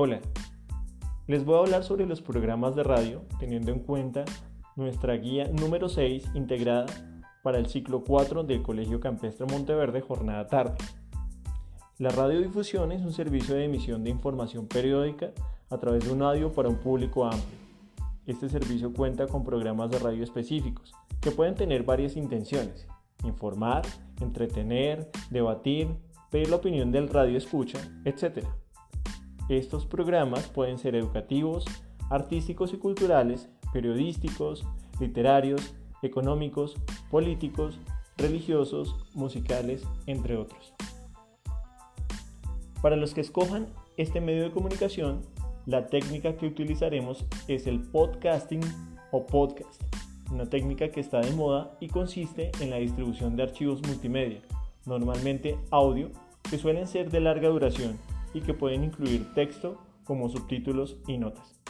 Hola, les voy a hablar sobre los programas de radio teniendo en cuenta nuestra guía número 6 integrada para el ciclo 4 del Colegio Campestre Monteverde Jornada Tarde. La radiodifusión es un servicio de emisión de información periódica a través de un audio para un público amplio. Este servicio cuenta con programas de radio específicos que pueden tener varias intenciones, informar, entretener, debatir, pedir la opinión del radio escucha, etc. Estos programas pueden ser educativos, artísticos y culturales, periodísticos, literarios, económicos, políticos, religiosos, musicales, entre otros. Para los que escojan este medio de comunicación, la técnica que utilizaremos es el podcasting o podcast, una técnica que está de moda y consiste en la distribución de archivos multimedia, normalmente audio, que suelen ser de larga duración y que pueden incluir texto como subtítulos y notas.